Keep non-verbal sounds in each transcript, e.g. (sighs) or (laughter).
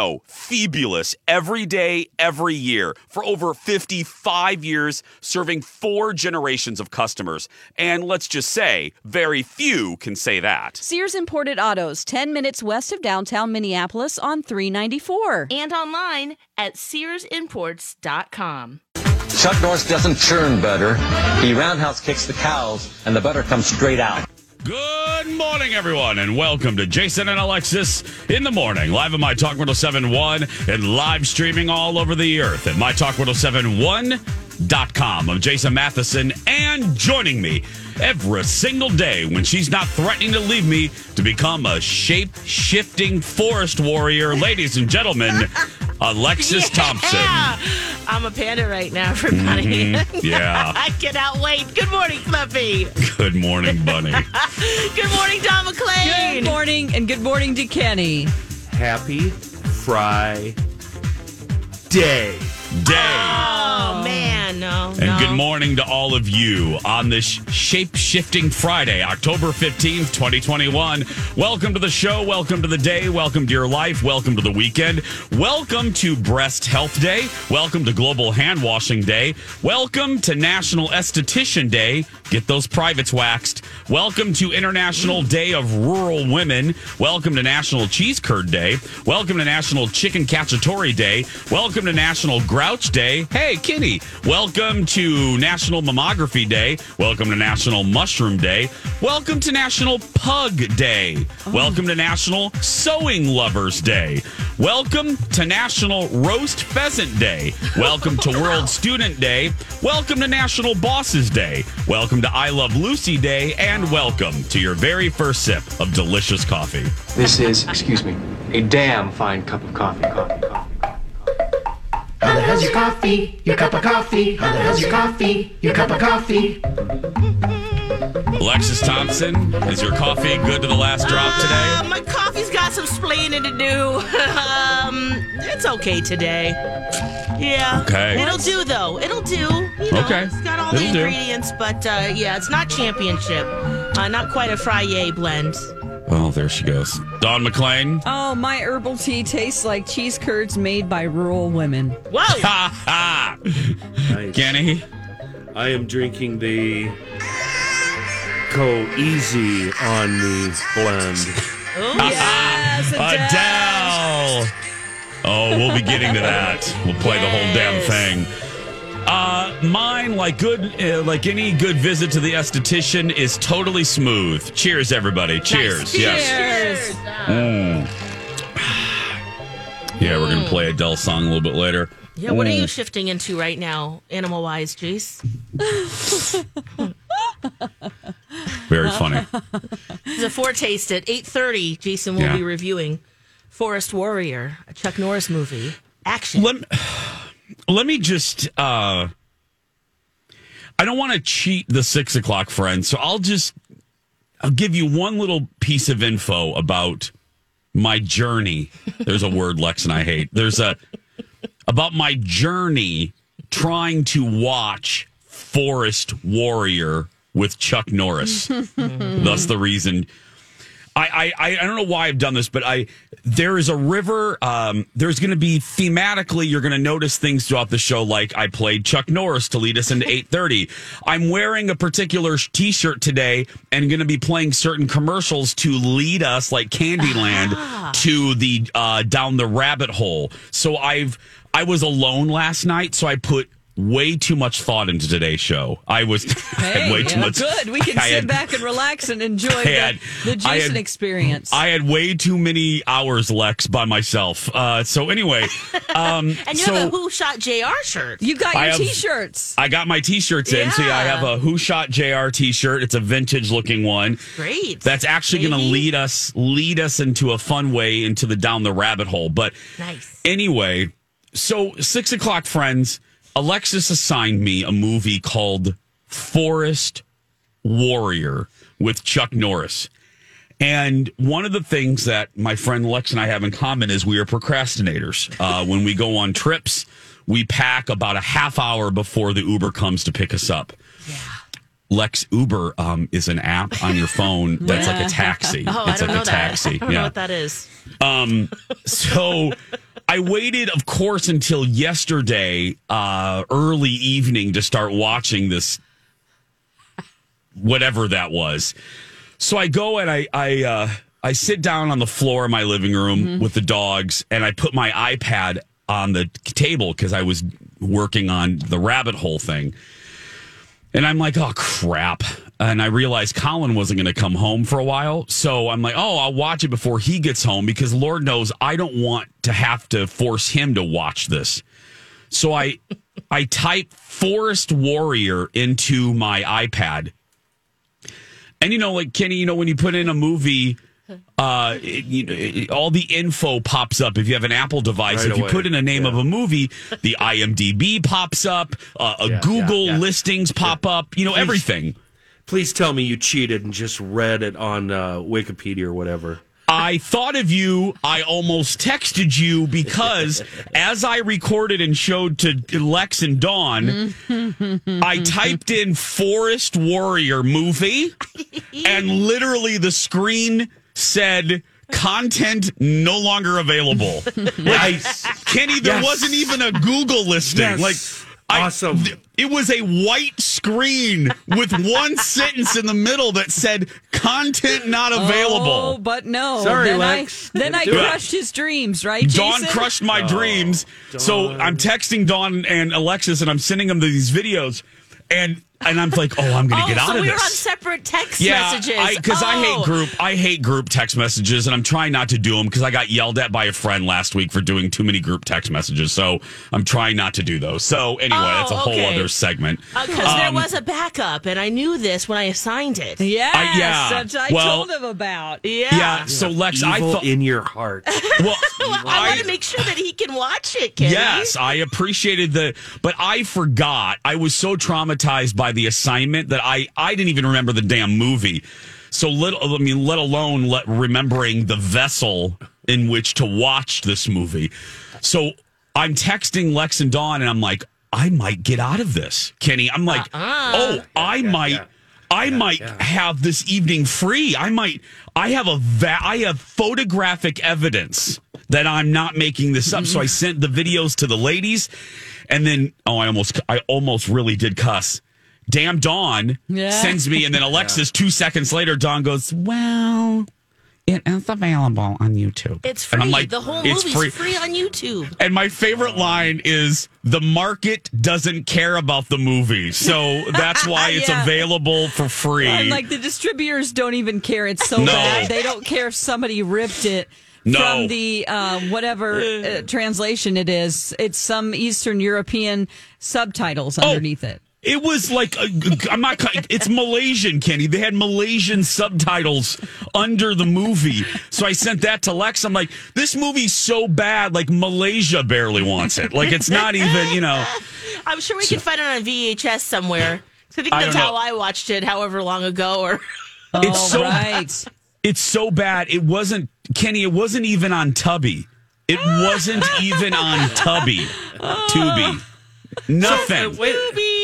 no, fabulous every day, every year for over 55 years, serving four generations of customers. And let's just say, very few can say that. Sears Imported Autos, 10 minutes west of downtown Minneapolis on 394. And online at SearsImports.com. Chuck Norris doesn't churn butter. He roundhouse kicks the cows, and the butter comes straight out. Good morning, everyone, and welcome to Jason and Alexis in the morning, live on My Talk 1071 and live streaming all over the earth at MyTalk1071.com. I'm Jason Matheson, and joining me every single day when she's not threatening to leave me to become a shape shifting forest warrior, ladies and gentlemen, Alexis yeah. Thompson. (laughs) I'm a panda right now, everybody. Mm-hmm. (laughs) Yeah. I cannot wait. Good morning, Fluffy. Good morning, Bunny. (laughs) good morning, Don McClain. Good morning, and good morning to Kenny. Happy Fry Day. Oh, man. No. And no. good morning to all of you on this shape shifting Friday, October 15th, 2021. Welcome to the show. Welcome to the day. Welcome to your life. Welcome to the weekend. Welcome to Breast Health Day. Welcome to Global Hand Washing Day. Welcome to National Esthetician Day. Get those privates waxed. Welcome to International Day of Rural Women. Welcome to National Cheese Curd Day. Welcome to National Chicken Cacciatore Day. Welcome to National Grouch Day. Hey, Kitty. Welcome to National Mammography Day. Welcome to National Mushroom Day. Welcome to National Pug Day. Oh. Welcome to National Sewing Lovers Day. Welcome to National Roast Pheasant Day. Welcome to (laughs) World Student Day. Welcome to National Bosses Day. Welcome to I Love Lucy Day. And welcome to your very first sip of delicious coffee. This is, excuse me, a damn fine cup of coffee. Coffee, coffee, coffee. How the hell's your coffee? Your cup of coffee? How the hell's your coffee? Your cup of coffee? Alexis Thompson, is your coffee good to the last drop Uh, today? my coffee's got some splaining to do. (laughs) um, it's okay today. Yeah. Okay. It'll do though. It'll do. You know, Okay. It's got all the It'll do. ingredients, but uh, yeah, it's not championship. Uh, not quite a Frye blend. Well, there she goes. Don McLean. Oh, my herbal tea tastes like cheese curds made by rural women. Whoa. Ha (laughs) ha! Nice. Kenny. I am drinking the Go Easy on Me blend. Oh, (laughs) yes, Adele. Oh, we'll be getting to that. We'll play the whole damn thing. Uh, mine, like good, uh, like any good visit to the esthetician, is totally smooth. Cheers, everybody! Cheers! Yes. Cheers. Mm. Yeah, we're gonna play Adele song a little bit later. Yeah, what are Mm. you shifting into right now, animal wise, Jace? (laughs) Very funny. It's a foretaste at 8.30. Jason will Yeah. be reviewing Forest Warrior, a Chuck Norris movie. Action. let, let me just uh i don't want to cheat the six o'clock friends so i'll just i'll give you one little piece of info about my journey. There's a word lex and i hate. There's a about my journey trying to watch forest warrior with chuck norris. (laughs) Thus the reason I, I I don't know why I've done this, but I there is a river. Um, there's going to be thematically, you're going to notice things throughout the show. Like I played Chuck Norris to lead us into (laughs) eight thirty. I'm wearing a particular T-shirt today, and going to be playing certain commercials to lead us, like Candyland, to the uh, down the rabbit hole. So I've I was alone last night, so I put way too much thought into today's show. I was (laughs) I had Hey, way too yeah, much. good. We can I sit had- back and relax and enjoy (laughs) I the, had- the I Jason had- experience. I had way too many hours, Lex, by myself. Uh, so anyway, (laughs) um, and you so have a Who Shot JR shirt. you got your have- T-shirts. I got my T-shirts in. So yeah, I have a Who Shot Jr. T-shirt. It's a vintage-looking one. Great. That's actually going to lead us lead us into a fun way into the down the rabbit hole. But Nice. anyway, so six o'clock, friends. Alexis assigned me a movie called Forest Warrior with Chuck Norris. And one of the things that my friend Lex and I have in common is we are procrastinators. Uh, when we go on trips, we pack about a half hour before the Uber comes to pick us up. Lex Uber um, is an app on your phone (laughs) that's like a taxi. Oh, I it's don't like know a that. taxi. I don't know what that is. So I waited, of course, until yesterday, uh, early evening to start watching this, whatever that was. So I go and I, I, uh, I sit down on the floor of my living room with the dogs and I put my iPad on the table because I was working on the rabbit hole thing. And I'm like, oh crap. And I realized Colin wasn't going to come home for a while. So I'm like, oh, I'll watch it before he gets home because Lord knows I don't want to have to force him to watch this. So I (laughs) I type Forest Warrior into my iPad. And you know, like Kenny, you know, when you put in a movie, uh, it, you know, it- all the info pops up. If you have an Apple device, Right if you away. put in a name of a movie, the IMDb pops up, uh, a Yeah, Google yeah, yeah. listings pop up. You know, Please. everything. Please tell me you cheated and just read it on uh, Wikipedia or whatever. I thought of you. I almost texted you because (laughs) as I recorded and showed to Lex and Dawn, I typed in Forest Warrior movie (laughs) and literally the screen said content no longer available. (laughs) Nice. Kenny, there Yes. wasn't even a Google listing. Yes. Like I- Awesome. th- it was a white screen with one (laughs) sentence in the middle that said content not available. Oh, but no. Sorry, then Lex. I, then I Didn't it. crushed his dreams, right, Dawn crushed my oh, dreams. So I'm texting Dawn and Alexis, and I'm sending them these videos, and and I'm like, oh, I'm going to oh, get out so of we were on separate text yeah, messages. because I, Oh. hate group. I hate group text messages, and I'm trying not to do them because I got yelled at by a friend last week for doing too many group text messages. So I'm trying not to do those. So anyway, Oh, that's a whole okay. other segment. Because there Um, was a backup, and I knew this when I assigned it. Yes, I- yeah. that's I Well- told him about. Yeah. Yeah. So Lex, I thought. in your heart. (laughs) well, Well, I, want to make sure that he can watch it, Kenny. Yes, I appreciated the, but I forgot. I was so traumatized by by the assignment that I I didn't even remember the damn movie. So little, I mean, let alone let remembering the vessel in which to watch this movie. So I'm texting Lex and Dawn, and I'm like, I might get out of this, Kenny. I'm like, uh-uh. oh, I might. I might have this evening free. I might. I have a. Va- I have photographic evidence that I'm not making this up. So I mm-hmm. sent the videos to the ladies, and then oh, I almost. I almost really did cuss. Damn, Dawn Yeah. sends me, and then (laughs) Alexis. Two seconds later, Dawn goes, "Well, it is available on YouTube." It's free. And I'm like, the whole "It's movie's free. on YouTube. and my favorite line is the market doesn't care about the movie. So that's why (laughs) it's Yeah. available for free. And like the distributors don't even care. It's so No. bad. They don't care if somebody ripped it No. from the uh, whatever uh, (sighs) translation it is. It's some Eastern European subtitles Oh. underneath it. It was like i I'm not. It's Malaysian, Kenny. They had Malaysian subtitles under the movie, so I sent that to Lex. I'm like, this movie's so bad, like Malaysia barely wants it. Like it's not even, you know. I'm sure we can find it on VHS somewhere. I think that's don't how. I watched it, however long ago. Or (laughs) It's oh, so right. It's so bad. It wasn't Kenny. It wasn't even on Tubby. It wasn't even on Tubby. (laughs) Tubi. Nothing. Uh, wait,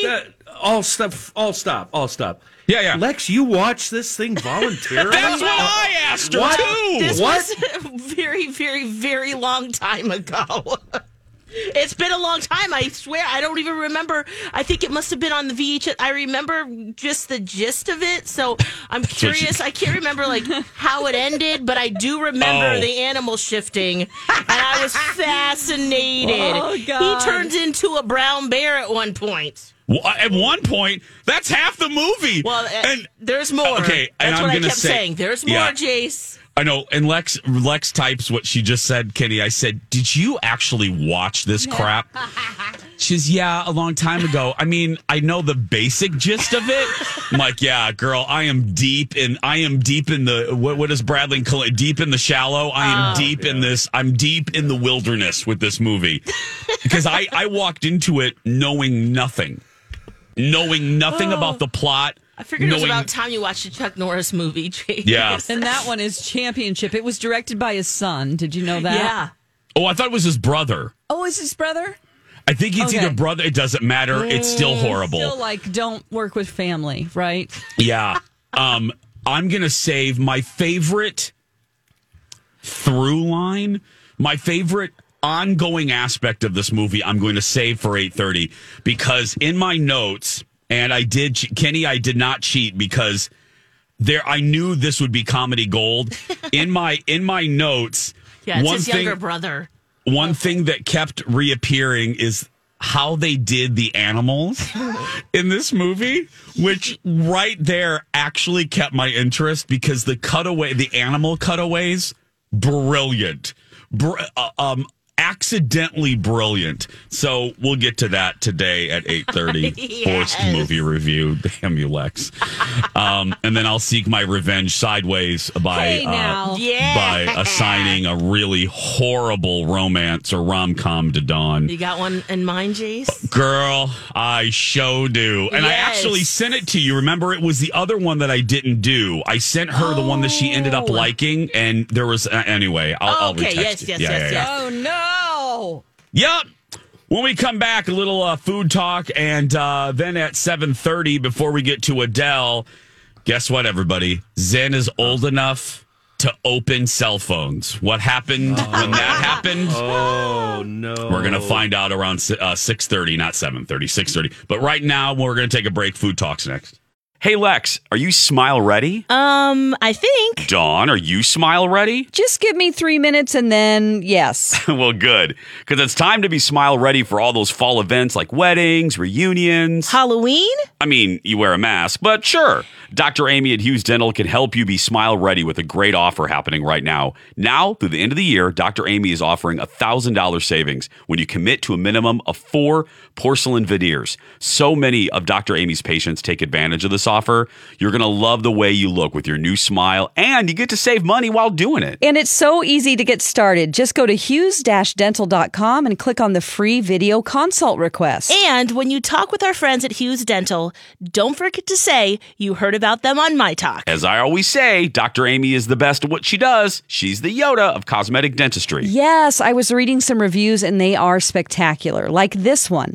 uh, all stop. All stop. All stop. Yeah, yeah. Lex, you watch this thing voluntarily? (laughs) That's what I asked her What? too. this What? was a (laughs) very, very, very long time ago. (laughs) It's been a long time. I swear. I don't even remember. I think it must have been on the VHS. I remember just the gist of it. So I'm curious. I can't remember like (laughs) how it ended, but I do remember Oh. the animal shifting, and I was fascinated. Oh, God. He turns into a brown bear at one point. Well, at one point, that's half the movie. Well, uh, and there's more. Okay, and that's I'm what I kept say- saying. There's more, Yeah. Jace. I know. And Lex Lex types what she just said, Kenny. I said, "Did you actually watch this crap?" (laughs) She's yeah, a long time ago. I mean, I know the basic gist of it. I'm like, yeah, girl, I am deep in. I am deep in the what? What is Bradley call it? Deep in the shallow. I am Oh. deep in this. I'm deep in the wilderness with this movie (laughs) because I I walked into it knowing nothing, knowing nothing about oh. the plot. I figured it was about time you watched a Chuck Norris movie, (laughs) Jace. Yeah. And that one is Championship. It was directed by his son. Did you know that? Yeah. Oh, I thought it was his brother. Oh, is his brother? I think it's Okay. either brother. It doesn't matter. It's still horrible. Still like don't work with family, right? Yeah. Um, I'm gonna save my favorite through line, my favorite ongoing aspect of this movie. I'm going to save for 8:30 because in my notes, and I did, che- Kenny, I did not cheat because there, I knew this would be comedy gold. (laughs) In my in my notes, Yeah, it's one his thing, younger brother. one (laughs) thing that kept reappearing is how they did the animals (laughs) in this movie, which right there actually kept my interest because the cutaway, the animal cutaways, brilliant, Br- uh, um, accidentally brilliant. So we'll get to that today at (laughs) eight thirty. Forced Yes. movie review. Damn you, Lex. Um, and then I'll seek my revenge sideways by Hey, uh. Yeah. by assigning a really horrible romance or rom com to Dawn. You got one in mind, Jace? Girl, I show do. And I actually sent it to you. Remember, it was the other one that I didn't do. I sent her the one that she ended up Oh. liking, and there was, uh, anyway, I'll, I'll Okay, retext yes, you. yes, Yeah, yes, yeah, yes. Oh no. Yep. When we come back, a little uh, food talk, and uh, then at 7.30, before we get to Adele, guess what, everybody? Zen is old enough to open cell phones. What happened when that (laughs) happened? Oh no! We're gonna find out around uh, six thirty, not seven thirty, six thirty. But right now, we're gonna take a break. Food talks next. Hey Lex, are you smile ready? Um, I think. Dawn, are you smile ready? Just give me three minutes and then yes. (laughs) well, good, because it's time to be smile ready for all those fall events like weddings, reunions. Halloween? I mean, you wear a mask, but sure. Dr. Amy at Hughes Dental can help you be smile ready with a great offer happening right now. Now, through the end of the year, Dr. Amy is offering a $1,000 savings when you commit to a minimum of four porcelain veneers. So many of Dr. Amy's patients take advantage of this this offer, you're going to love the way you look with your new smile, and you get to save money while doing it. And it's so easy to get started. Just go to hughes-dental.com and click on the free video consult request. And when you talk with our friends at Hughes Dental, don't forget to say you heard about them on My Talk. As I always say, Dr. Amy is the best at what she does. She's the Yoda of cosmetic dentistry. Yes, I was reading some reviews and they are spectacular. Like this one.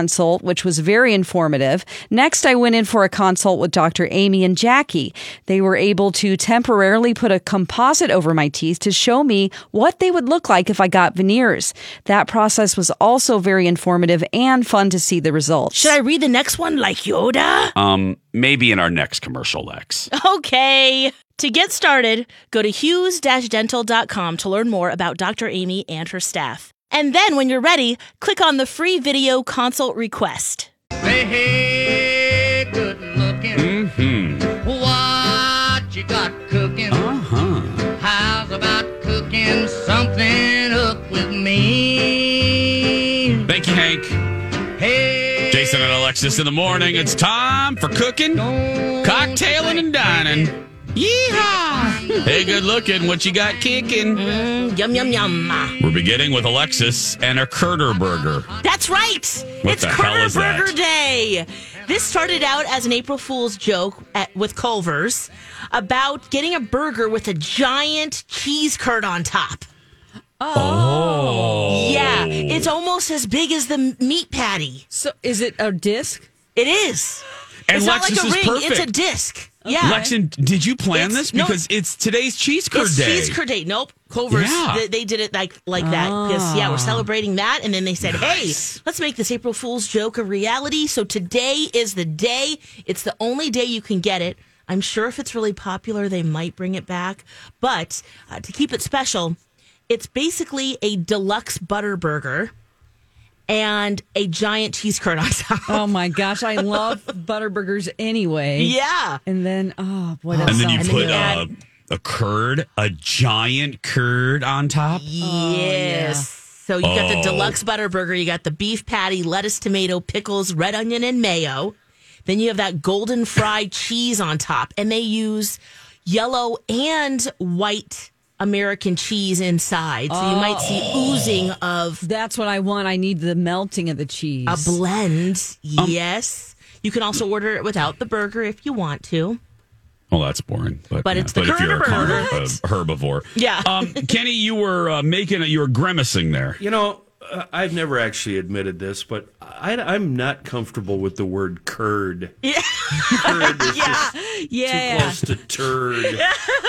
consult, which was very informative. Next, I went in for a consult with Dr. Amy and Jackie. They were able to temporarily put a composite over my teeth to show me what they would look like if I got veneers. That process was also very informative and fun to see the results. Should I read the next one like Yoda? Um, maybe in our next commercial, Lex. (laughs) Okay. To get started, go to hughes-dental.com to learn more about Dr. Amy and her staff. And then when you're ready, click on the free video consult request. Hey, hey, good looking. Mm-hmm. What you got cooking? Uh-huh. How's about cooking something up with me? Thank you, Hank. Hey, Jason and Alexis in the morning. It's time for cooking, cocktailing, and dining. Yeehaw! hey, good looking. What you got kicking? Mm, yum, yum, yum. We're beginning with Alexis and a Curder burger. That's right. What it's the hell Curder is that? Burger Day. This started out as an April Fool's joke at, with Culver's about getting a burger with a giant cheese curd on top. Oh. Yeah, it's almost as big as the meat patty. So, is it a disc? It is. And it's not like a ring. perfect. It's a disc. Yeah. Lexin, did you plan It's- this? no. Because it's today's cheese curd it's day. cheese curd day. Nope. Culver's, Yeah. they, they did it like like that. Because, yeah, we're Ah. celebrating that. And then they said, hey, let's make this April Fool's joke a reality. So today is the day. It's the only day you can get it. I'm sure if it's really popular, they might bring it back. But uh, to keep it special, it's basically a deluxe butter burger and a giant cheese curd on (laughs) top. Oh my gosh, I love Butterburgers anyway. Yeah. And then, oh, what else? and then you put you uh, a curd, a giant curd on top. Yes. So you got the Oh. deluxe butter burger, you got the beef patty, lettuce, tomato, pickles, red onion, and mayo. Then you have that golden fried (laughs) cheese on top, and they use yellow and white American cheese inside. So you might see oozing of That's what I want. I need the melting of the cheese. a blend. yes. You can also order it without the burger if you want to. Well, that's boring. But, But yeah. it's the but if you're a Curder carnivore, uh, herbivore. Yeah. Um, Kenny, you were uh, making, a, you were grimacing there. You know, uh, I've never actually admitted this, but I, I'm not comfortable with the word curd. (laughs) Yeah. Curd is just Yeah. too close to turd.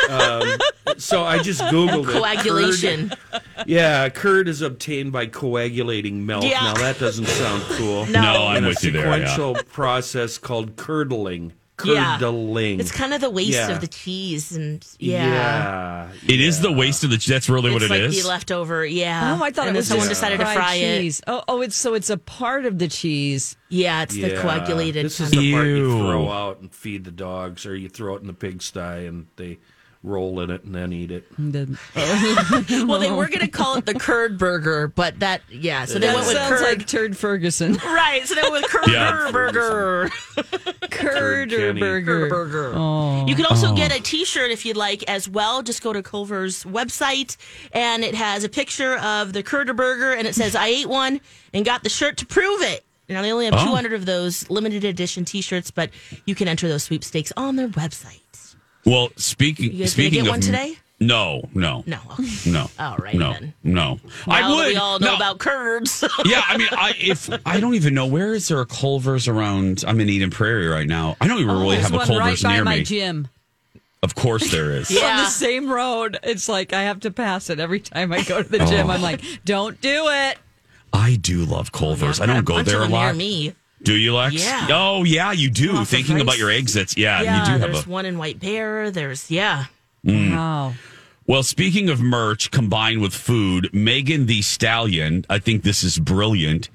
Um, so I just Googled it. Coagulation. Curd- yeah, curd is obtained by coagulating milk. Yeah. Now, that doesn't sound cool. No. No, I'm And a with you there, yeah. A sequential process called curdling. Yeah. Curdling. It's kind of the waste Yeah. of the cheese and yeah. Yeah. It is the waste of the. That's really what it's it like is. the leftover, yeah. Oh, I thought and it was then someone just decided to fry cheese. it. Oh, oh, it's so it's a part of the cheese. Yeah, it's the coagulated. This is the part you throw out and feed the dogs, or you throw it in the pigsty and they roll in it and then eat it. (laughs) well, they were going to call it the curd burger, but that yeah. So they That went with sounds curd. like Turd Ferguson. (laughs) right. So they went with curd Yeah. burger. Curd burger. Burger. Oh. You can also get a T-shirt if you'd like as well. Just go to Culver's website, and it has a picture of the curd burger, and it says "I ate one and got the shirt to prove it." Now they only have Oh. 200 of those limited edition T-shirts, but you can enter those sweepstakes on their website. Well, speaking You speaking get of one today? No, no, No. no. All right, no, then. no. Now I that would. we all know no. about curves. (laughs) yeah, I mean, I if I don't even know where is there a Culver's around. I'm in Eden Prairie right now. I don't even oh, really have a one Culver's right by near my me. gym. Of course there is. (laughs) on the same road. It's like I have to pass it every time I go to the (laughs) gym. Oh. I'm like, don't do it. I do love Culver's. I've I don't go there a them near lot. me. Do you, Lex? Yeah. Oh, yeah, you do. Off of Thinking about your exits. Yeah, yeah, you do have there's a. one in White Bear. There's yeah. Mm. Wow. Well, speaking of merch combined with food, Megan Thee Stallion, I think this is brilliant.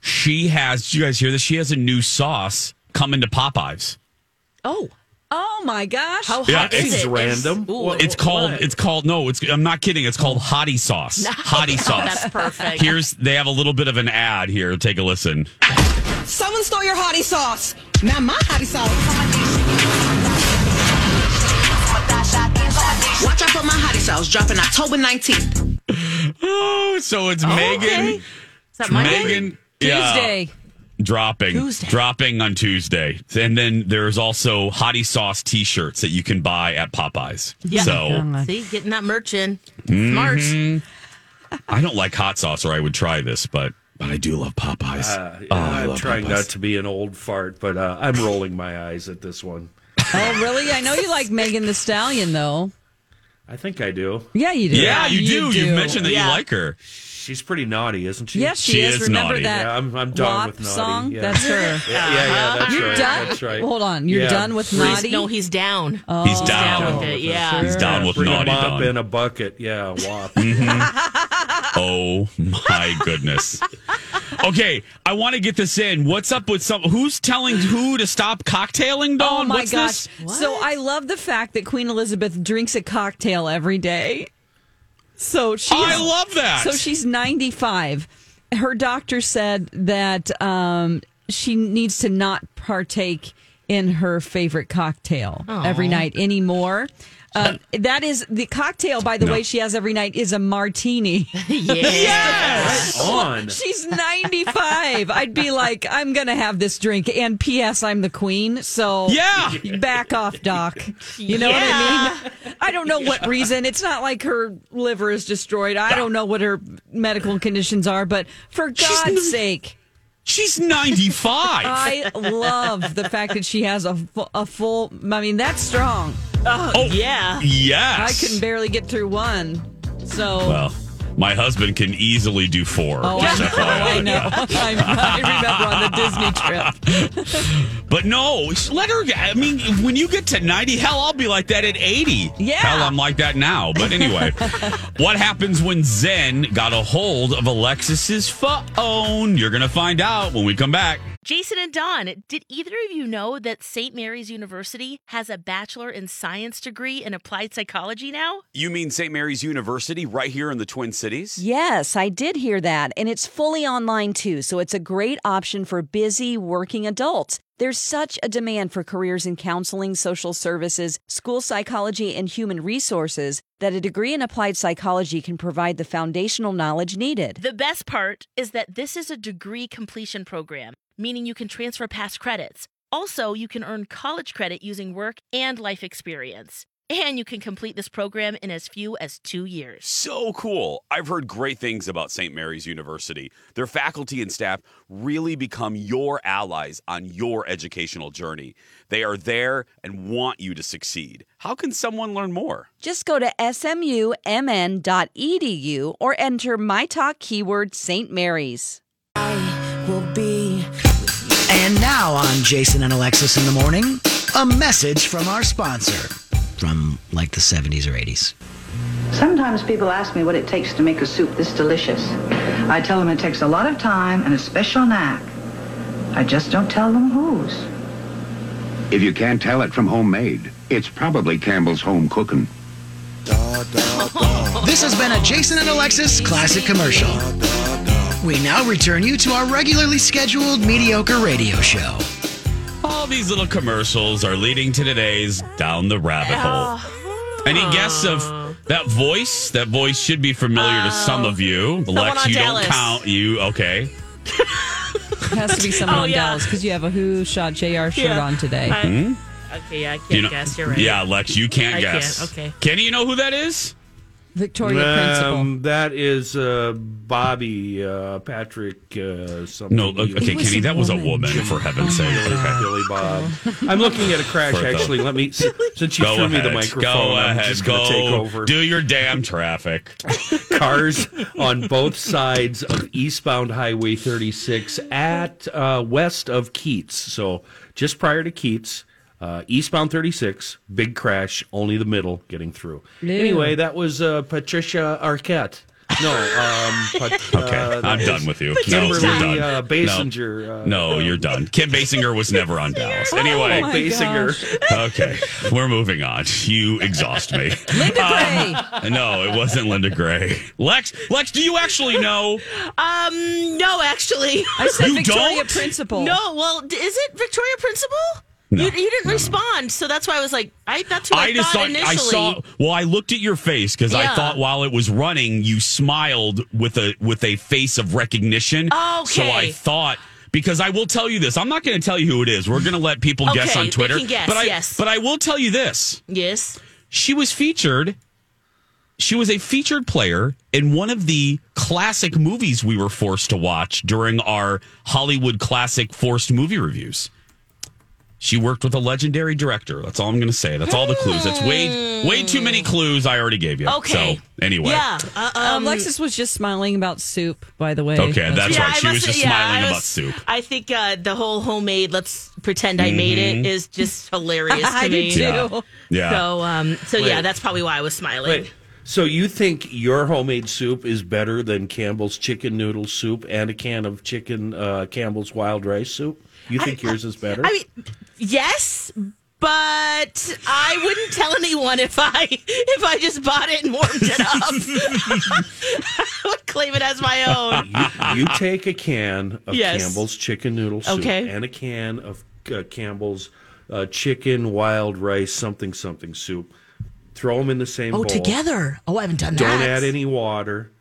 She has, did you guys hear this? She has a new sauce coming to Popeyes. Oh. Oh my gosh. How Yeah, hot is it's it? random. Ooh, It's called, it's called, no, it's, I'm not kidding. It's called Hottie Sauce. Hottie (laughs) Sauce. that's perfect. Here's, they have a little bit of an ad here. Take a listen. Someone stole your hottie sauce. Not my hottie sauce. Watch out for my hottie sauce dropping October 19th. Oh, so it's Oh, Megan. okay. Is that Monday? Megan. yeah, Tuesday. dropping Tuesday. dropping on Tuesday. And then there's also Hottie Sauce t-shirts that you can buy at Popeyes. Yeah. So oh See, getting that merch in. Smart. Mm-hmm. I don't like hot sauce or I would try this, but but I do love Popeyes. Uh, yeah, oh, I I'm love trying Popeyes. not to be an old fart, but uh, I'm rolling my eyes at this one. Oh, really? I know you like Megan Thee Stallion, though. I think I do. Yeah, you do. Yeah, you do. You've mentioned that Yeah. you like her. She's pretty naughty, isn't she? Yes, she, She is. is Remember naughty. that Yeah, I'm, I'm done WAP with naughty. song? Yeah. That's her. (laughs) Yeah, yeah, yeah, that's You're right. done? That's right. Hold on. You're Yeah. done with He's- naughty? No, he's down. Oh. He's down. with it. Yeah. He's down with Bring naughty a mop done. in a bucket. Yeah, wop. (laughs) Oh my goodness. Okay, I want to get this in. What's up with some who's telling who to stop cocktailing, Dawn? Oh my What's gosh. this? So I love the fact that Queen Elizabeth drinks a cocktail every day. So she I love that. So she's 95. Her doctor said that um, she needs to not partake in her favorite cocktail every night anymore. Uh, that is the cocktail, by the No. way, she has every night is a martini. (laughs) yes. On. She's 95. I'd be like, I'm going to have this drink. And P.S., I'm the queen. So Yeah. back off, Doc. You know what I mean? I don't know what reason. It's not like her liver is destroyed. I don't know what her medical conditions are, but for God's sake. She's 95. I love the fact that she has a, a full. I mean, that's strong. Oh, oh, yeah. yes. I couldn't barely get through one. So. Well, my husband can easily do four. Oh, I know. FYI. I know. I, I remember on the Disney trip. (laughs) But no, let her. I mean, when you get to 90, hell, I'll be like that at 80. Yeah. Hell, I'm like that now. But anyway, (laughs) what happens when Zen got a hold of Alexis's phone? You're going to find out when we come back. Jason and Don, did either of you know that St. Mary's University has a Bachelor in Science degree in applied psychology now? You mean St. Mary's University right here in the Twin Cities? Yes, I did hear that. And it's fully online too. So it's a great option for busy working adults. There's such a demand for careers in counseling, social services, school psychology, and human resources that a degree in applied psychology can provide the foundational knowledge needed. The best part is that this is a degree completion program, meaning you can transfer past credits. Also, you can earn college credit using work and life experience. And you can complete this program in as few as two years. So cool. I've heard great things about St. Mary's University. Their faculty and staff really become your allies on your educational journey. They are there and want you to succeed. How can someone learn more? Just go to smumn.edu or enter my talk keyword St. Mary's. Will be. And now on Jason and Alexis in the morning, a message from our sponsor from like the 70s or 80s. Sometimes people ask me what it takes to make a soup this delicious. I tell them it takes a lot of time and a special knack. I just don't tell them whose. If you can't tell it from homemade, it's probably Campbell's home cooking. This has been a Jason and Alexis classic commercial. We now return you to our regularly scheduled mediocre radio show. All these little commercials are leading to today's Down the Rabbit Hole. Any guess of that voice? That voice should be familiar to some of you. Someone Lex, on you Dallas. don't count. You okay? It has to be someone (laughs) Oh, on yeah. Dallas because you have a Who Shot JR shirt Yeah. on today. I- Hmm? Okay, yeah, I can't you know- guess. You're right. Yeah, Lex, you can't I guess. can't, okay. Kenny, you know who that is? Victoria Principal. Um, that is uh, Bobby uh, Patrick. Uh, something. No, okay, Kenny, that was a woman, for heaven's sake. Billy, Okay. Billy Bob. (laughs) I'm looking at a crash. For the- Actually, let me. Since (laughs) you Go threw ahead. me the microphone, Go I'm ahead. just going to take over. do your damn traffic. (laughs) Cars on both sides of eastbound Highway 36 at uh, west of Keats. So just prior to Keats, uh, eastbound 36, big crash, only the middle getting through. Ew. Anyway, that was uh, Patricia Arquette. No, um, (laughs) Pat- Okay, uh, I'm that done with you. Kimberly no, you're done. uh, Basinger. No, Uh, no, you're done. Kim Basinger was never on (laughs) Dallas. Anyway, Oh, Basinger. okay, we're moving on. You exhaust me. (laughs) Linda Gray. no, it wasn't Linda Gray. Lex, Lex, do you actually know? Um, no, actually. I said You Victoria don't? Principal. No, well, is it Victoria Principal? No. You, you didn't respond, so that's why I was like, I that's who I, I just thought thought initially. I saw. Well, I looked at your face because I thought while it was running, you smiled with a with a face of recognition. Okay. So I thought. Because I will tell you this, I'm not going to tell you who it is. We're going to let people guess Okay, on they Twitter. guess, but I, yes. but I will tell you this: Yes. she was featured. She was a featured player in one of the classic movies we were forced to watch during our Hollywood classic forced movie reviews. She worked with a legendary director. That's all I'm going to say. That's all the clues. That's way way too many clues I already gave you. Okay. So anyway, Yeah. Uh, Um, Alexis was just smiling about soup, by the way. Okay, that's right. I She was just yeah, smiling I about soup. I think uh, the whole homemade. Let's pretend I made it Mhm. is just hilarious (laughs) to I me. too. Yeah. Yeah. So, um, so yeah, that's probably why I was smiling. Wait, so you think your homemade soup is better than Campbell's chicken noodle soup and a can of chicken uh, Campbell's wild rice soup? You think yours is better? I mean, yes, but I wouldn't tell anyone if I if I just bought it and warmed it up. (laughs) (laughs) I would claim it as my own. you take a can of Yes. Campbell's chicken noodle soup Okay. and a can of uh, Campbell's uh, chicken wild rice something something soup. Throw them in the same Oh, bowl. together. Oh, I haven't done that. Don't add any water.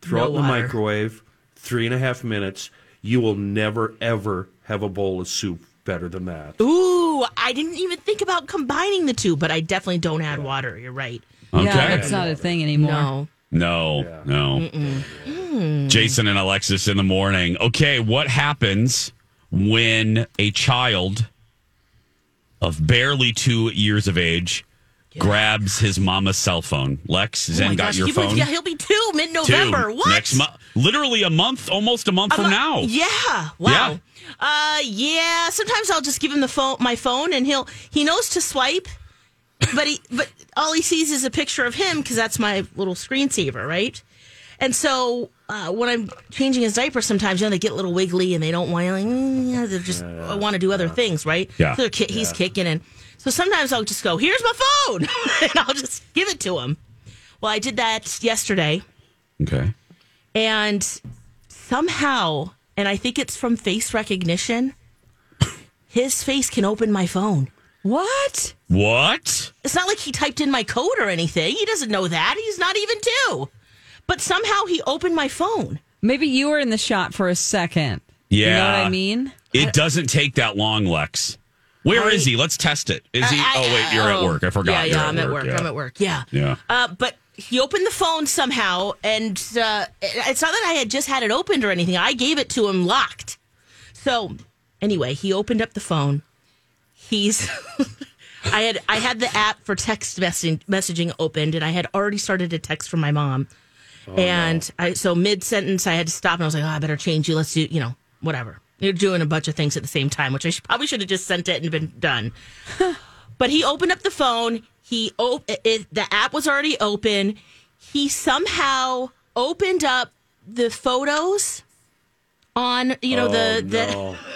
Throw No it in the microwave. Three and a half minutes. You will never ever have a bowl of soup better than that. Ooh, I didn't even think about combining the two, but I definitely don't add water. You're right. Okay. Yeah, that's not a thing anymore. No. No, no. Mm. Jason and Alexis in the morning. Okay, what happens when a child of barely two years of age grabs his mama's cell phone? Lex, Oh Zen my got gosh, your he would- phone. yeah, he'll be two mid November. What? Next month. Literally a month, almost a month I'm from a- now. Yeah. Wow. Uh, yeah. Sometimes I'll just give him the phone, my phone, and he'll he knows to swipe, but he but all he sees is a picture of him because that's my little screensaver, right? And so uh, when I'm changing his diaper, sometimes you know they get a little wiggly and they don't want like mm, yeah, they just want to do other things, right? Yeah. So they're ki- he's kicking and so sometimes I'll just go, "Here's my phone," (laughs) and I'll just give it to him. Well, I did that yesterday. Okay. And somehow, and I think it's from face recognition, his face can open my phone. What? What? It's not like he typed in my code or anything. He doesn't know that. He's not even two. But somehow he opened my phone. Maybe you were in the shot for a second. Yeah. You know what I mean? It doesn't take that long, Lex. Where is I- he? Let's test it. Is he? I- oh wait, you're at oh, work. I forgot. Yeah, yeah, I'm at work. Yeah. I'm at work. Yeah. Yeah. Uh, but he opened the phone somehow, and uh, it's not that I had just had it opened or anything. I gave it to him locked. So anyway, he opened up the phone. He's. (laughs) I had I had the app for text messaging, messaging opened, and I had already started a text from my mom. and I so mid sentence, I had to stop, and I was like, "Oh, I better change you. Let's do, you know, whatever." You're doing a bunch of things at the same time, which I should, probably should have just sent it and been done. (laughs) But he opened up the phone. He op- it, the app was already open. He somehow opened up the photos on you know Oh, the the. no. (laughs)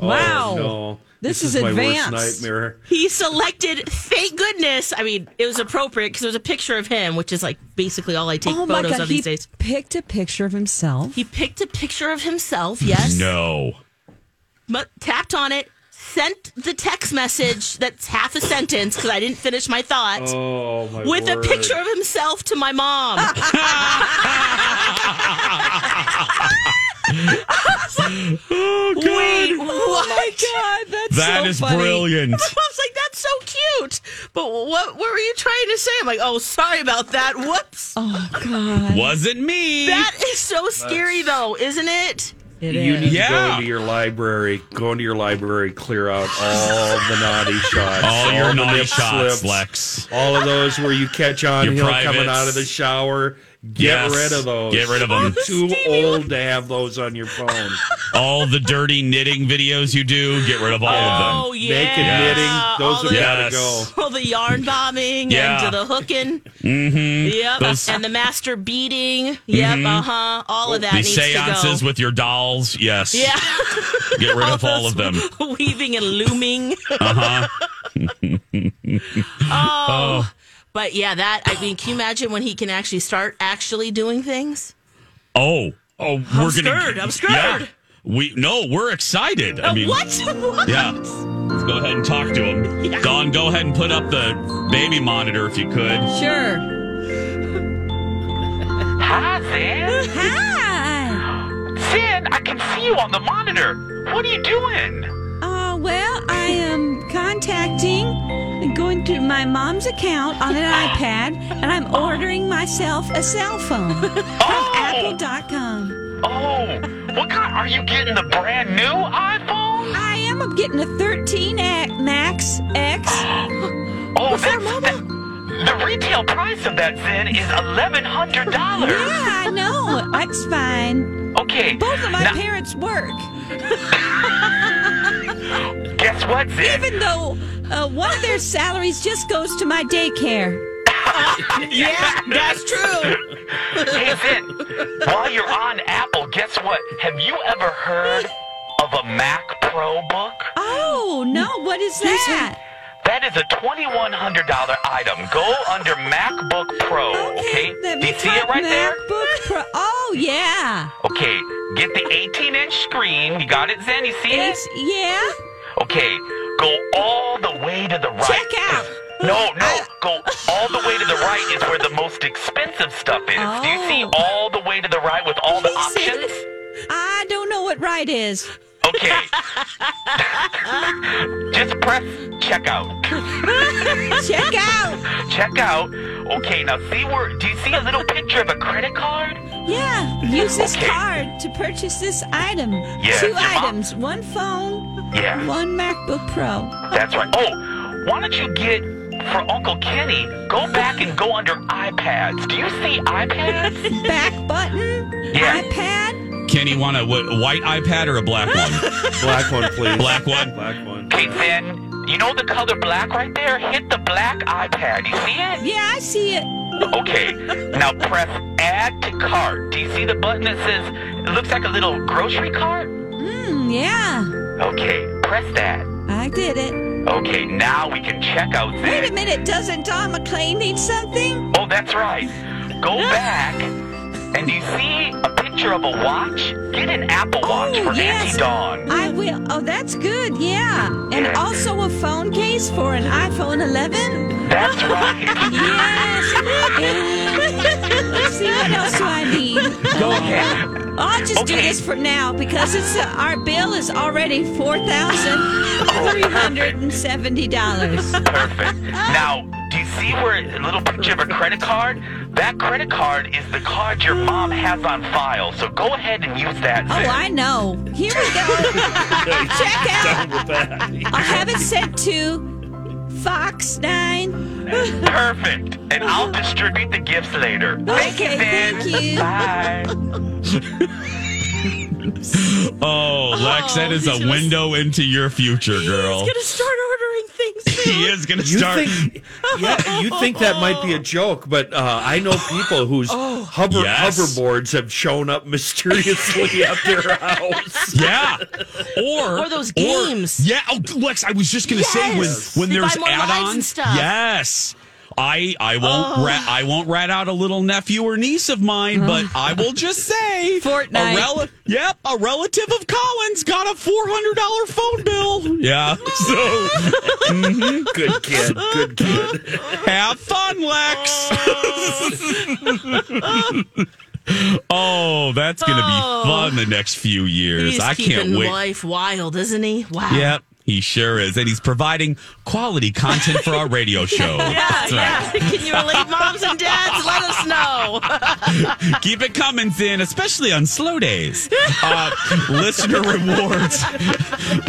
Oh, wow. Oh, no. This This, is my advanced. worst nightmare. He selected. Thank goodness. I mean, it was appropriate because it was a picture of him, which is like basically all I take oh my photos god, of he these days. picked a picture of himself. He picked a picture of himself. Yes. No. But tapped on it. Sent the text message that's half a sentence because I didn't finish my thought. Oh my with a picture of himself to my mom. (laughs) Oh, God. Wait, what? Oh my god, that's That so is funny. brilliant. (laughs) I was like, that's so cute. But what, what were you trying to say? I'm like, oh, sorry about that. Whoops. Oh god, Wasn't me. That is so scary, though, isn't it? It you is. need to go Yeah. into your library, go into your library, clear out all the naughty (laughs) shots, All your the naughty nip shots, slips, Lex. all of those where you catch on Your hill coming out of the shower. Get Yes. rid of those. Get rid of 'em. You're too old to have those on your phone. (laughs) All the dirty knitting videos you do, get rid of all Oh, of them. Oh yeah. Naked knitting, those All have the- got to go. All the yarn bombing Yeah. and the hooking. Mm-hmm. Yep. Those- and the master beating. Yep. Mhm. Uh huh. All of that The needs to seances go. with your dolls, yes. yeah. (laughs) Get rid of (laughs) all of them. Weaving and looming. Uh huh. Oh. But yeah, that, I mean, can you imagine when he can actually start actually doing things? Oh, oh, we're gonna. scared. I'm scared. Yeah. We no, we're excited. I Uh, mean, what? (laughs) What? Yeah. Let's go ahead and talk to him. (laughs) Dawn, go ahead and put up the baby monitor if you could. Sure. Hi, Zan. Hi. Zan, I can see you on the monitor. What are you doing? Well, I am contacting and going to my mom's account on an (laughs) iPad, and I'm ordering myself a cell phone from (laughs) oh! Apple.com. Oh, what kind? Are you getting the brand new iPhone? I am I'm getting a 13 X Max X. (gasps) Oh, that's that, the retail price of that Zen is eleven hundred dollars. Yeah, I know. That's fine. Okay. Both of my now- parents work. (laughs) Guess what? Even though uh, one of their salaries just goes to my daycare. (laughs) yeah, that's true. hey, Zen, while you're on Apple, guess what? Have you ever heard of a Mac Pro book? Oh, no. What is that? That is a $2,100 item. Go under MacBook Pro, okay? Let Do you see it right there? MacBook Pro. Oh, yeah. Okay, get the 18 inch screen. You got it, Zen? You see It's, it? yeah. Okay, go all the way to the right. Check out. No, no, go all the way to the right is where the most expensive stuff is. Do you see Oh. all the way to the right with all the options? I don't know what right is. Okay. (laughs) Just press checkout. Check out. Check out. Okay, now see where do you see a little picture of a credit card? Yeah, use this Okay. card to purchase this item. Yeah, Two your mom- items, one phone, Yeah. one MacBook Pro. That's right. Oh, why don't you get for Uncle Kenny, go back and go under iPads. Do you see iPads? (laughs) Back button, Yeah. iPad. Kenny, want a, what, white iPad or a black one? (laughs) Black one, please. Black one. Black one. Okay, then you know the color black right there? Hit the black iPad. You see it? Yeah, I see it. Okay. Now press add to cart. Do you see the button that says it looks like a little grocery cart? Hmm, yeah, Okay, press that. I did it. Okay, now we can check out Wait this. a minute, doesn't Don McLean need something? Oh, that's right. Go (gasps) back, and do you see a picture of a watch? Get an Apple Watch Oh, for yes. Auntie Dawn. I will. Oh, that's good. Yeah. And Yeah. also a phone case for an iPhone 11. That's right. (laughs) Yes. And (laughs) let's see what else do I need. Go ahead. I'll just do this for now because it's uh, our bill is already four thousand three hundred and seventy dollars. (laughs) Perfect. Now, do you see where a little picture of a credit card? That credit card is the card your mom has on file. So go ahead and use that. Oh, Zen. I know. Here we go. (laughs) Check out. I'll have it sent to Fox Nine. Perfect. And I'll distribute the gifts later. Thank Okay, you, Zen. thank you. Bye. (laughs) Oh, Lex, that oh, is a window into your future, girl. He's gonna start ordering things. He is going to start. think, yeah, you think that might be a joke, but uh, I know people whose hover Yes. hoverboards have shown up mysteriously (laughs) at their house. Yeah, or Or those games. yeah, oh, Lex, I was just gonna say when when They there's buy more lives and add-ons. Yes, I I won't Oh. rat I won't rat out a little nephew or niece of mine, but (laughs) I will just say Fortnite. A rel- yep, a relative of Colin's got a four hundred dollar phone bill. Yeah, so (laughs) mhm. Good kid, good kid. have fun, Lex. (laughs) Oh, that's going to Oh. be fun the next few years. He's I can't wait. life wild, isn't he? Wow. Yep, he sure is. And he's providing quality content for our radio (laughs) show. Yeah, yeah. right. Can you relate, moms and dads? Let us know. (laughs) Keep it coming, Finn, especially on slow days. Uh, listener rewards.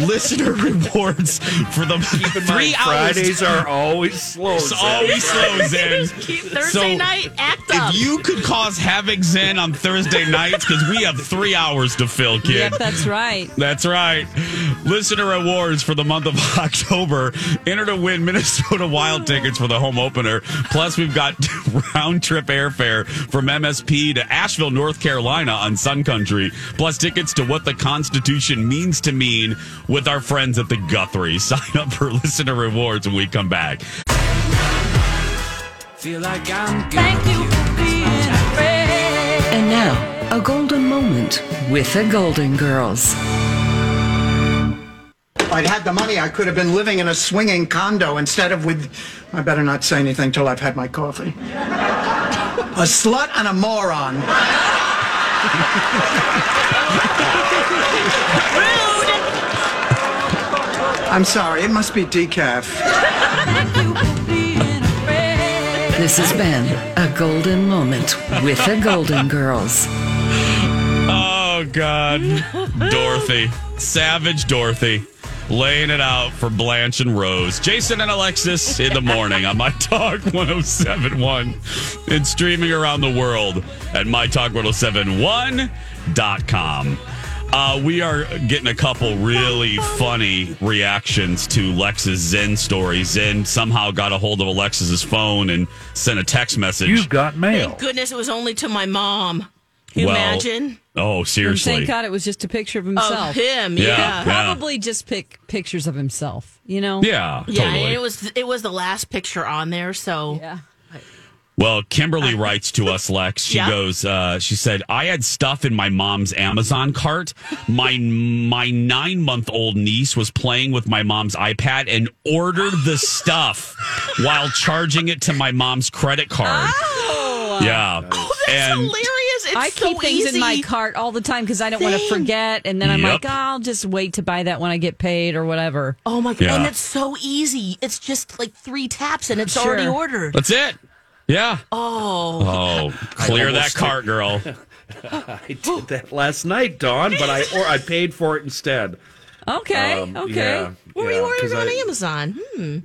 (laughs) listener rewards for the three hours. Fridays are always slow. It's Zen. always slow, Zen. Keep Thursday night, act up. If you could cause havoc, Zen, on Thursday nights, because we have three hours to fill, kid. Yep, that's right. That's right. Listener awards for the month of (laughs) October. Enter to win Minnesota Wild tickets for the home opener. Plus, we've got (laughs) round trip airfare from MSP to Asheville, North Carolina on Sun Country. Plus, tickets to what the Constitution means to me with our friends at the Guthrie. (laughs) Sign up for listener rewards when we come back. Feel like I'm Thank you for being a friend. And now, a golden moment with the Golden Girls. If I'd had the money, I could have been living in a swinging condo instead of with. I better not say anything till I've had my coffee. A slut and a moron. Rude. I'm sorry, it must be decaf. This has been a golden moment with the Golden Girls. Oh, God. Dorothy. Savage Dorothy. Laying it out for Blanche and Rose. Jason and Alexis in the morning on My Talk 1071 and streaming around the world at MyTalk1071.com. Uh, we are getting a couple really funny reactions to Lex's Zen story. Zen somehow got a hold of Alexis's phone and sent a text message. You've got mail. Thank goodness it was only to my mom. Can Well, imagine? Oh, And seriously. thank God it was just a picture of himself. Of him, Yeah, yeah. yeah. Probably just pick pictures of himself, you know? Yeah, Yeah, totally. and it was it was the last picture on there, so yeah. Well, Kimberly writes to us, Lex. She Yeah. goes, uh, she said, I had stuff in my mom's Amazon cart. My my nine month old niece was playing with my mom's iPad and ordered the stuff while charging it to my mom's credit card. Oh, Yeah. and hilarious. It's I so keep things easy. in my cart all the time because I don't want to forget. And then I'm Yep. like, oh, I'll just wait to buy that when I get paid or whatever. Oh my god! Yeah. And it's so easy. It's just like three taps and it's Sure. already ordered. that's it. Yeah. Oh, Oh, clear that almost- cart, girl. (laughs) I did that last night, Dawn, but I or I paid for it instead. Okay. Um, okay. yeah, what were you ordering on I- Amazon? Hmm.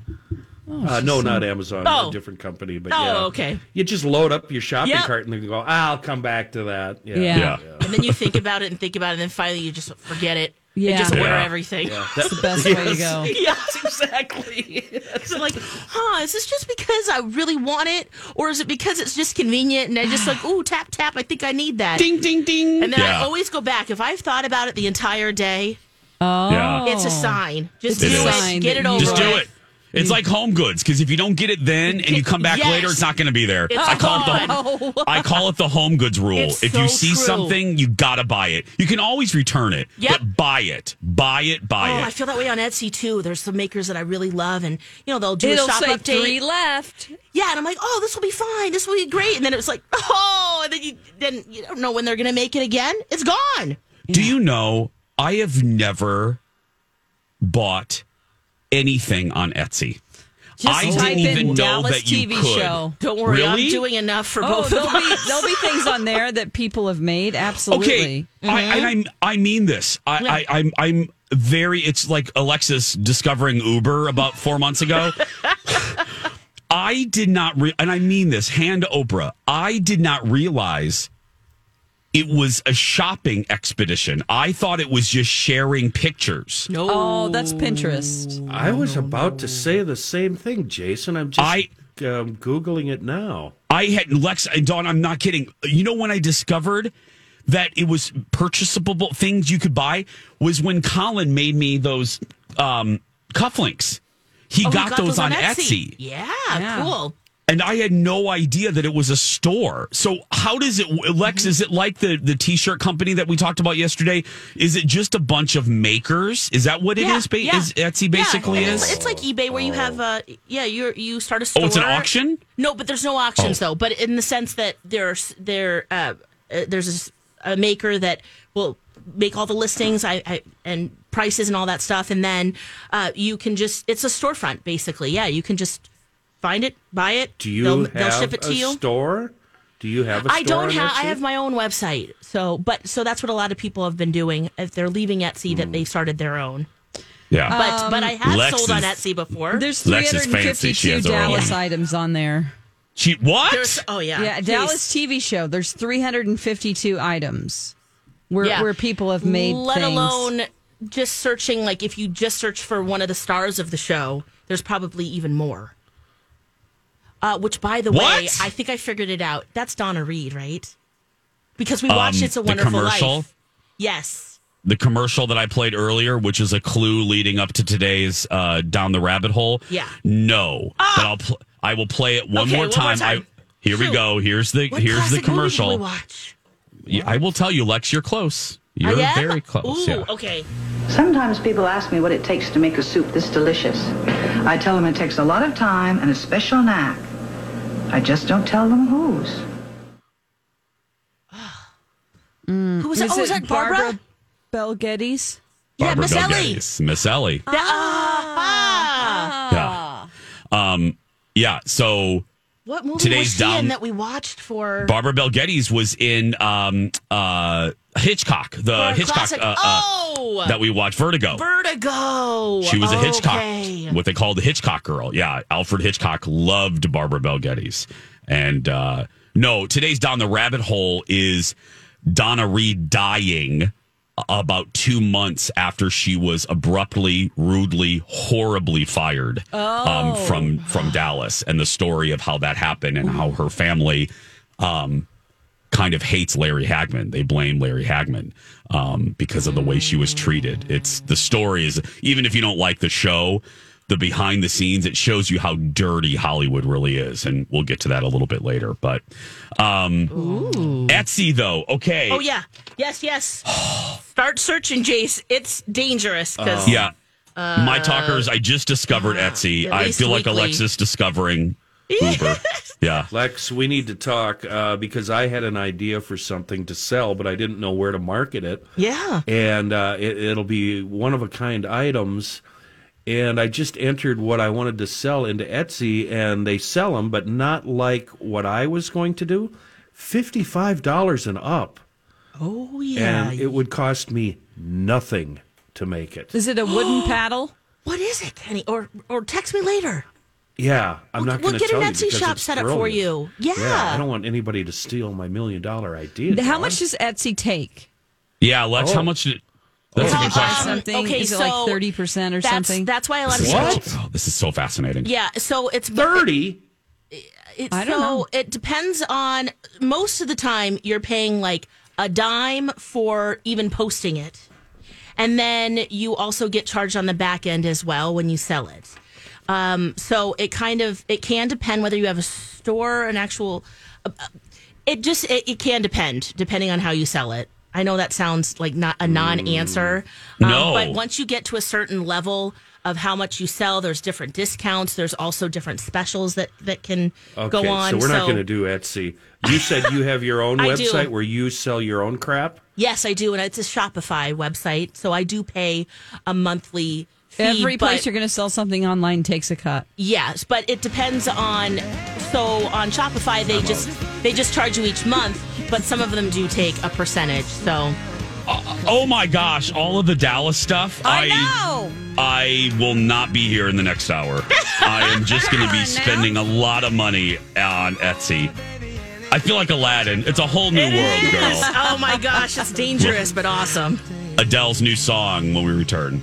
Uh, no, not Amazon. Oh. A different company. But Oh, yeah. okay. You just load up your shopping Yep. cart and then go, I'll come back to that. Yeah. Yeah. Yeah. And then you think about it and think about it, and then finally you just forget it. Yeah. And just order Yeah. everything. That's the best way to go. (laughs) Yes, exactly. (laughs) so like, huh? Is this just because I really want it, or is it because it's just convenient and I just like, ooh, tap tap? I think I need that. Ding, ding, ding. And then yeah. I always go back if I've thought about it the entire day. Oh. It's a sign. Just It do is. it. Sign Get it over. Just do with. it. It's like home goods because if you don't get it then and you come back Yes. later, it's not going to be there. It's I call it the (laughs) I call it the home goods rule. It's if so you see true. something, you gotta buy it. You can always return it, Yep. but buy it, buy it, buy Oh, it. I feel that way on Etsy too. There's some makers that I really love, and you know they'll do It'll a shop say update. three left. Yeah, and I'm like, oh, this will be fine. This will be great. And then it was like, (laughs) oh, and then you then you don't know when they're gonna make it again. It's gone. Do you know? I have never bought anything on Etsy. Just I type didn't in even know Dallas that you TV could. show. Don't worry, Really? I'm doing enough for Oh, both there'll of be there'll be things on there that people have made. Absolutely. Okay, I, and I I mean this. I. Yeah. I I'm I'm very. It's like Alexis discovering Uber about four months ago. (laughs) I did not, re- and I mean this. Hand to Oprah. I did not realize it was a shopping expedition. I thought it was just sharing pictures. No. Oh, that's Pinterest. I was about to say the same thing, Jason. I'm just I- um, Googling it now. I had Lex and Dawn. I'm not kidding. You know when I discovered that it was purchasable things you could buy was when Colin made me those um, cufflinks. He Oh, we got, those, on Etsy. Yeah, Yeah. cool. And I had no idea that it was a store. So how does it, Lex? Is it like the the t-shirt company that we talked about yesterday? Is it just a bunch of makers? Is that what it yeah, is? Yeah. Is Etsy basically yeah, is? It's, it's like eBay where you have uh yeah you you start a store. oh, it's an auction. No, but there's no auctions Oh. though. But in the sense that there's they're uh, uh, there's a maker that will make all the listings I, I, and prices and all that stuff, and then uh, you can just it's a storefront basically. Yeah, you can just find it, buy it. Do you they'll, have they'll ship it a to you. store? Do you have a store? I don't on have. I have my own website. So, but so that's what a lot of people have been doing. If they're leaving Etsy, that hmm. they started their own. Yeah. But but I have Lex sold on Etsy before. There's Lex is fancy. She 352 has her own. Dallas items on there. She what? There's, oh yeah, Yeah, Please. Dallas TV show. There's 352 items where Yeah. where people have made Let things. alone just searching. Like if you just search for one of the stars of the show, there's probably even more. Uh, which, by the way, I think I figured it out. That's Donna Reed, right? Because we watched Um, It's a the Wonderful commercial? Life. Yes. the commercial that I played earlier, which is a clue leading up to today's uh, down the rabbit hole. Yeah. No, but I'll pl- I will play it one Okay, more one more time. time. I here we go. Here's the What here's the classic movie did we commercial. watch? Yeah, I will tell you, Lex. You're close. You're very close. Ooh, yeah. okay. Sometimes people ask me what it takes to make a soup this delicious. I tell them it takes a lot of time and a special knack. I just don't tell them whose. Who was that? Is Oh, was that Barbara? Barbara Bel Geddes? Yeah, Miss Ellie. Miss Ellie. That- ah. Yeah. Um. Yeah. So What movie Today's was she down- in that we watched for? Barbara Bel Geddes was in um uh Hitchcock, the Hitchcock classic- uh, uh, oh, that we watched, Vertigo. Vertigo. She was a Hitchcock, What they called the Hitchcock girl. Yeah, Alfred Hitchcock loved Barbara Bel Geddes. And uh, no, today's down the rabbit hole is Donna Reed dying about two months after she was abruptly, rudely, horribly fired um, from from Dallas, and the story of how that happened and how her family. Um, kind of hates Larry Hagman. They blame Larry Hagman um, because of the way she was treated. It's the story is even if you don't like the show, the behind the scenes it shows you how dirty Hollywood really is, and we'll get to that a little bit later. But um, Etsy though, okay, Oh yeah. Yes. Yes. (sighs) Start searching, Jace. It's dangerous because yeah. My talkers, I just discovered Etsy. I feel like weekly. Alexis discovering (laughs) Uber. yeah. Lex, we need to talk uh, because I had an idea for something to sell, but I didn't know where to market it. yeah. And uh, it, it'll be one of a kind items. And I just entered what I wanted to sell into Etsy, and they sell them, but not like what I was going to do. Fifty-five dollars and up, Oh yeah. and it would cost me nothing to make it. Is it a wooden (gasps) paddle? what is it, Kenny? Or or text me later. Yeah, I'm not We'll going to get tell an Etsy shop set up for you. Yeah. I don't want anybody to steal my million dollar idea. How Dawn. much does Etsy take? Yeah, Lex, Oh. how much did that's a Well, good question. um, Something? okay, Is it so like thirty percent or that's, something? That's why a lot of What? people. Oh, this is so fascinating. Yeah. So it's thirty? It's, I don't so know. it depends on most of the time you're paying like a dime for even posting it. And then you also get charged on the back end as well when you sell it. Um, so it kind of it can depend whether you have a store, an actual. Uh, it just it, it can depend depending on how you sell it. I know that sounds like not a non-answer, um, No. but once you get to a certain level of how much you sell, there's different discounts. There's also different specials that that can Okay, go on. so we're not going to do Etsy. You said you have your own (laughs) I do. website where you sell your own crap. Yes, I do, and it's a Shopify website, so I do pay a monthly fee. Every place but- you're going to sell something online takes a cut. Yes, but it depends on. So on Shopify, they just they just charge you each month, but some of them do take a percentage. So Oh, oh my gosh, all of the Dallas stuff. I know. I will not be here in the next hour. I am just going to be (laughs) spending a lot of money on Etsy. I feel like Aladdin. It's a whole new world, girl. oh my gosh, it's dangerous but awesome. Adele's new song when we return.